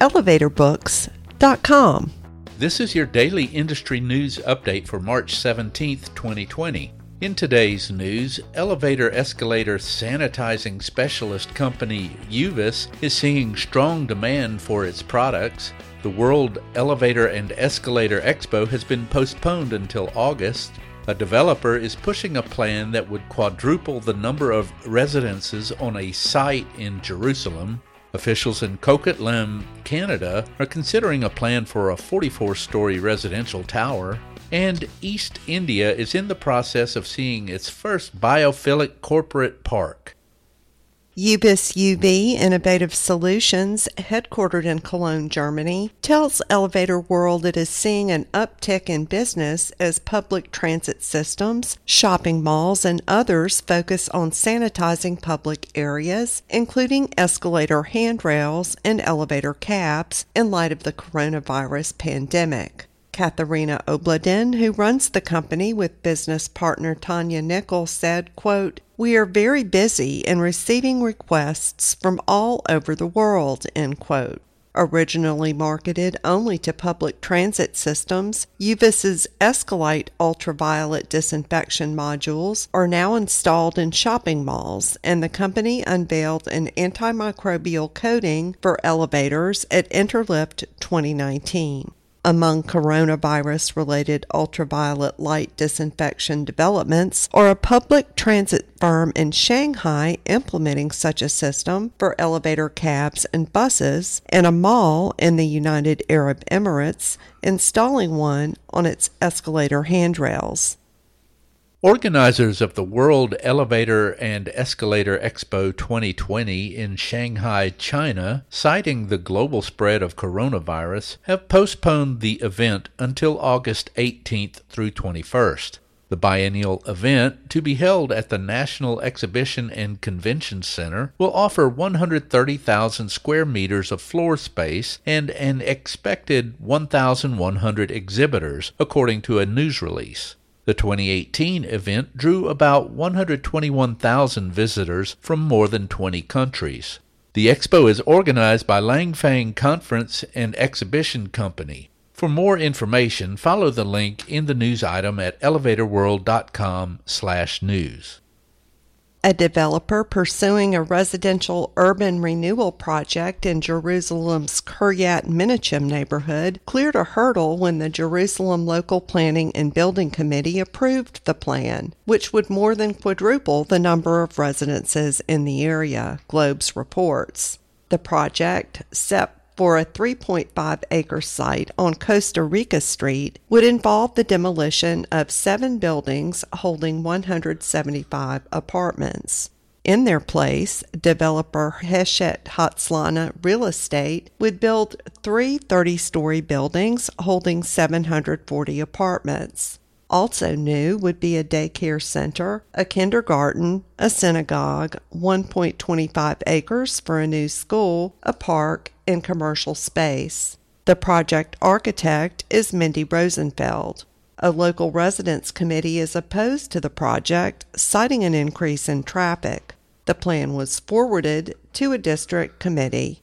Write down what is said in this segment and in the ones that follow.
elevatorbooks.com. This is your daily industry news update for March 17th, 2020. In today's news, elevator escalator sanitizing specialist company Uvis is seeing strong demand for its products. The World Elevator and Escalator Expo has been postponed until August. A developer is pushing a plan that would quadruple the number of residences on a site in Jerusalem. Officials in Coquitlam, Canada are considering a plan for a 44 story residential tower. And East India is in the process of seeing its first biophilic corporate park. UVIS UV Innovative Solutions, headquartered in Cologne, Germany, tells Elevator World it is seeing an uptick in business as public transit systems, shopping malls, and others focus on sanitizing public areas, including escalator handrails and elevator cabs, in light of the coronavirus pandemic. Katharina Obladen, who runs the company with business partner Tanja Nickel, said, quote, We are very busy in receiving requests from all over the world, end quote. Originally marketed only to public transit systems, Uvis's ESCALITE ultraviolet disinfection modules are now installed in shopping malls, and the company unveiled an antimicrobial coating for elevators at Interlift 2019 among coronavirus related ultraviolet light disinfection developments are a public transit firm in Shanghai implementing such a system for elevator cabs and buses, and a mall in the United Arab Emirates installing one on its escalator handrails. Organizers of the World Elevator and Escalator Expo 2020 in Shanghai, China, citing the global spread of coronavirus, have postponed the event until August 18th through 21st. The biennial event, to be held at the National Exhibition and Convention Center, will offer 130,000 square meters of floor space and an expected 1,100 exhibitors, according to a news release. The 2018 event drew about 121,000 visitors from more than 20 countries. The expo is organized by Langfang Conference and Exhibition Company. For more information, follow the link in the news item at elevatorworld.com/news. A developer pursuing a residential urban renewal project in Jerusalem's Kiryat Menachem neighborhood cleared a hurdle when the Jerusalem Local Planning and Building Committee approved the plan, which would more than quadruple the number of residences in the area, Globes reports. The project, set for a 3.5 acre site on Costa Rica Street would involve the demolition of seven buildings holding 175 apartments. In their place, developer Heshet Hatslana Real Estate would build three 30 story buildings holding 740 apartments. Also new would be a daycare center, a kindergarten, a synagogue, 1.25 acres for a new school, a park, and commercial space. The project architect is Mindy Rosenfeld. A local residents committee is opposed to the project, citing an increase in traffic. The plan was forwarded to a district committee.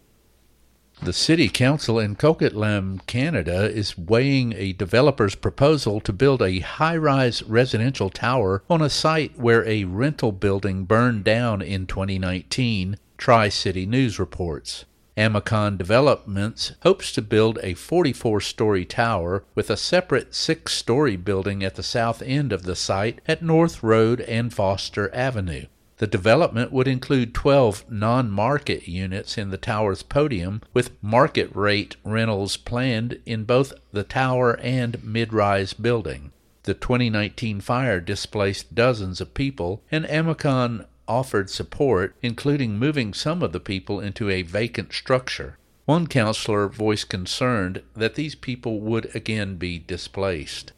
The City Council in Coquitlam, Canada is weighing a developer's proposal to build a high rise residential tower on a site where a rental building burned down in 2019, Tri City News reports. Amacon Developments hopes to build a 44 story tower with a separate six story building at the south end of the site at North Road and Foster Avenue. The development would include 12 non market units in the tower's podium, with market rate rentals planned in both the tower and mid rise building. The 2019 fire displaced dozens of people, and Amacon offered support, including moving some of the people into a vacant structure. One councilor voiced concern that these people would again be displaced.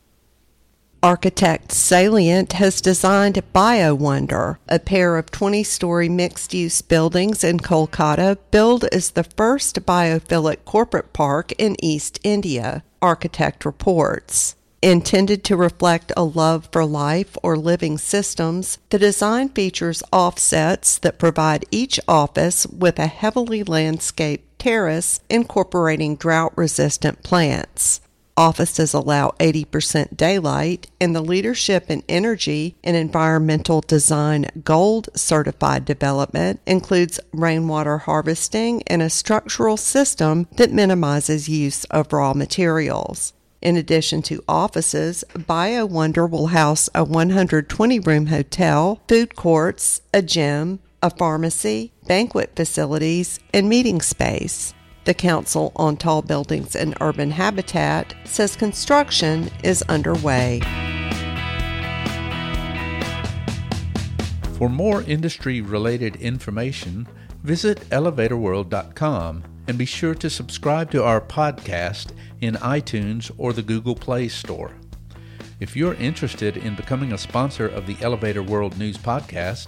Architect Salient has designed BioWonder, a pair of 20 story mixed use buildings in Kolkata, billed as the first biophilic corporate park in East India, Architect reports. Intended to reflect a love for life or living systems, the design features offsets that provide each office with a heavily landscaped terrace incorporating drought resistant plants. Offices allow 80% daylight, and the Leadership in Energy and Environmental Design Gold certified development includes rainwater harvesting and a structural system that minimizes use of raw materials. In addition to offices, BioWonder will house a 120 room hotel, food courts, a gym, a pharmacy, banquet facilities, and meeting space. The Council on Tall Buildings and Urban Habitat says construction is underway. For more industry related information, visit elevatorworld.com and be sure to subscribe to our podcast in iTunes or the Google Play Store. If you're interested in becoming a sponsor of the Elevator World News Podcast,